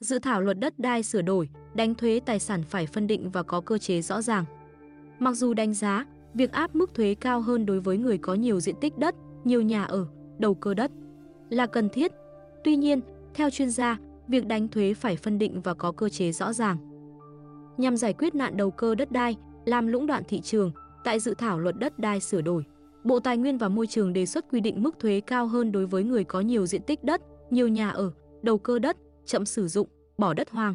Dự thảo luật đất đai sửa đổi, đánh thuế tài sản phải phân định và có cơ chế rõ ràng. Mặc dù đánh giá, việc áp mức thuế cao hơn đối với người có nhiều diện tích đất, nhiều nhà ở, đầu cơ đất là cần thiết. Tuy nhiên, theo chuyên gia, việc đánh thuế phải phân định và có cơ chế rõ ràng. Nhằm giải quyết nạn đầu cơ đất đai, làm lũng đoạn thị trường, tại dự thảo luật đất đai sửa đổi, Bộ Tài nguyên và Môi trường đề xuất quy định mức thuế cao hơn đối với người có nhiều diện tích đất, nhiều nhà ở, đầu cơ đất, chậm sử dụng, bỏ đất hoang.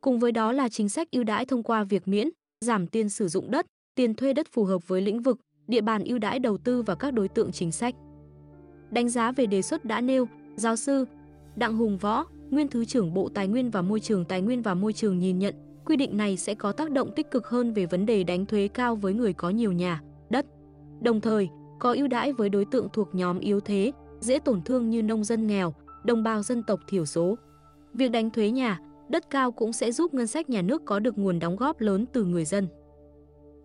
Cùng với đó là chính sách ưu đãi thông qua việc miễn, giảm tiền sử dụng đất, tiền thuê đất phù hợp với lĩnh vực, địa bàn ưu đãi đầu tư và các đối tượng chính sách. Đánh giá về đề xuất đã nêu, giáo sư Đặng Hùng Võ, nguyên thứ trưởng Bộ Tài nguyên và Môi trường Tài nguyên và Môi trường nhìn nhận, quy định này sẽ có tác động tích cực hơn về vấn đề đánh thuế cao với người có nhiều nhà, đất. Đồng thời, có ưu đãi với đối tượng thuộc nhóm yếu thế, dễ tổn thương như nông dân nghèo, đồng bào dân tộc thiểu số. Việc đánh thuế nhà, đất cao cũng sẽ giúp ngân sách nhà nước có được nguồn đóng góp lớn từ người dân.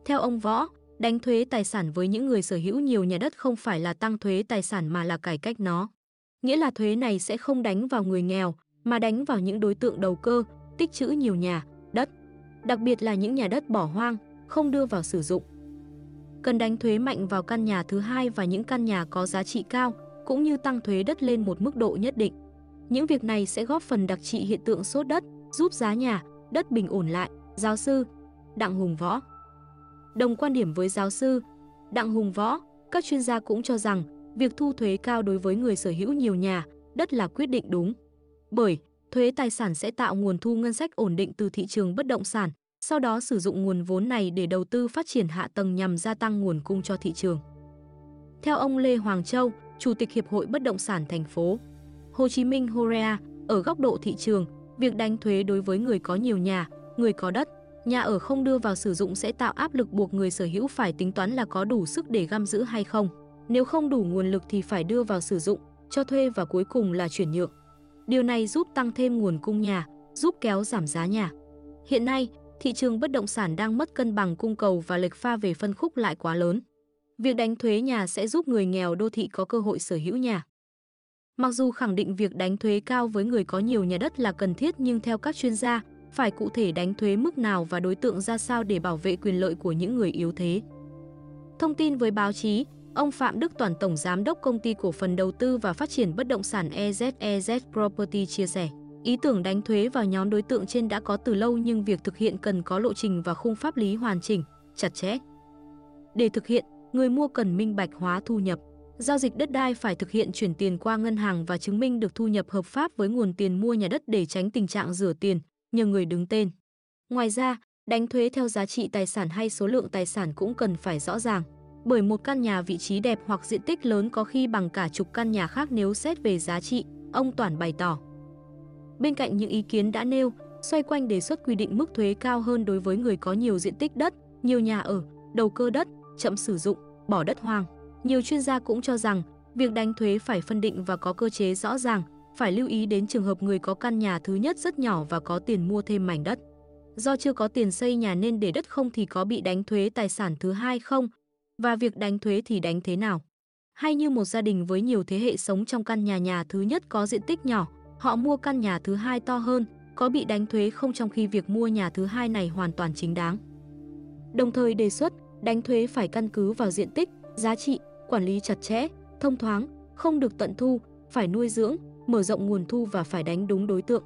Theo ông Võ, đánh thuế tài sản với những người sở hữu nhiều nhà đất không phải là tăng thuế tài sản mà là cải cách nó. Nghĩa là thuế này sẽ không đánh vào người nghèo, mà đánh vào những đối tượng đầu cơ, tích trữ nhiều nhà, đất. Đặc biệt là những nhà đất bỏ hoang, không đưa vào sử dụng. Cần đánh thuế mạnh vào căn nhà thứ hai và những căn nhà có giá trị cao, cũng như tăng thuế đất lên một mức độ nhất định. Những việc này sẽ góp phần đặc trị hiện tượng sốt đất, giúp giá nhà, đất bình ổn lại. Giáo sư Đặng Hùng Võ Đồng quan điểm với giáo sư Đặng Hùng Võ, các chuyên gia cũng cho rằng việc thu thuế cao đối với người sở hữu nhiều nhà, đất là quyết định đúng. Bởi thuế tài sản sẽ tạo nguồn thu ngân sách ổn định từ thị trường bất động sản, sau đó sử dụng nguồn vốn này để đầu tư phát triển hạ tầng nhằm gia tăng nguồn cung cho thị trường. Theo ông Lê Hoàng Châu, Chủ tịch Hiệp hội Bất động sản thành phố Hồ Chí Minh Horea, ở góc độ thị trường, việc đánh thuế đối với người có nhiều nhà, người có đất, nhà ở không đưa vào sử dụng sẽ tạo áp lực buộc người sở hữu phải tính toán là có đủ sức để găm giữ hay không. Nếu không đủ nguồn lực thì phải đưa vào sử dụng, cho thuê và cuối cùng là chuyển nhượng. Điều này giúp tăng thêm nguồn cung nhà, giúp kéo giảm giá nhà. Hiện nay, thị trường bất động sản đang mất cân bằng cung cầu và lệch pha về phân khúc lại quá lớn. Việc đánh thuế nhà sẽ giúp người nghèo đô thị có cơ hội sở hữu nhà. Mặc dù khẳng định việc đánh thuế cao với người có nhiều nhà đất là cần thiết nhưng theo các chuyên gia, phải cụ thể đánh thuế mức nào và đối tượng ra sao để bảo vệ quyền lợi của những người yếu thế. Thông tin với báo chí, ông Phạm Đức Toàn Tổng Giám đốc Công ty Cổ phần Đầu tư và Phát triển Bất động sản EZEZ Property chia sẻ. Ý tưởng đánh thuế vào nhóm đối tượng trên đã có từ lâu nhưng việc thực hiện cần có lộ trình và khung pháp lý hoàn chỉnh, chặt chẽ. Để thực hiện, người mua cần minh bạch hóa thu nhập. Giao dịch đất đai phải thực hiện chuyển tiền qua ngân hàng và chứng minh được thu nhập hợp pháp với nguồn tiền mua nhà đất để tránh tình trạng rửa tiền, nhờ người đứng tên. Ngoài ra, đánh thuế theo giá trị tài sản hay số lượng tài sản cũng cần phải rõ ràng. Bởi một căn nhà vị trí đẹp hoặc diện tích lớn có khi bằng cả chục căn nhà khác nếu xét về giá trị, ông Toản bày tỏ. Bên cạnh những ý kiến đã nêu, xoay quanh đề xuất quy định mức thuế cao hơn đối với người có nhiều diện tích đất, nhiều nhà ở, đầu cơ đất, chậm sử dụng, bỏ đất hoang. Nhiều chuyên gia cũng cho rằng, việc đánh thuế phải phân định và có cơ chế rõ ràng, phải lưu ý đến trường hợp người có căn nhà thứ nhất rất nhỏ và có tiền mua thêm mảnh đất. Do chưa có tiền xây nhà nên để đất không thì có bị đánh thuế tài sản thứ hai không? Và việc đánh thuế thì đánh thế nào? Hay như một gia đình với nhiều thế hệ sống trong căn nhà nhà thứ nhất có diện tích nhỏ, họ mua căn nhà thứ hai to hơn, có bị đánh thuế không trong khi việc mua nhà thứ hai này hoàn toàn chính đáng. Đồng thời đề xuất đánh thuế phải căn cứ vào diện tích, giá trị, quản lý chặt chẽ, thông thoáng, không được tận thu, phải nuôi dưỡng, mở rộng nguồn thu và phải đánh đúng đối tượng.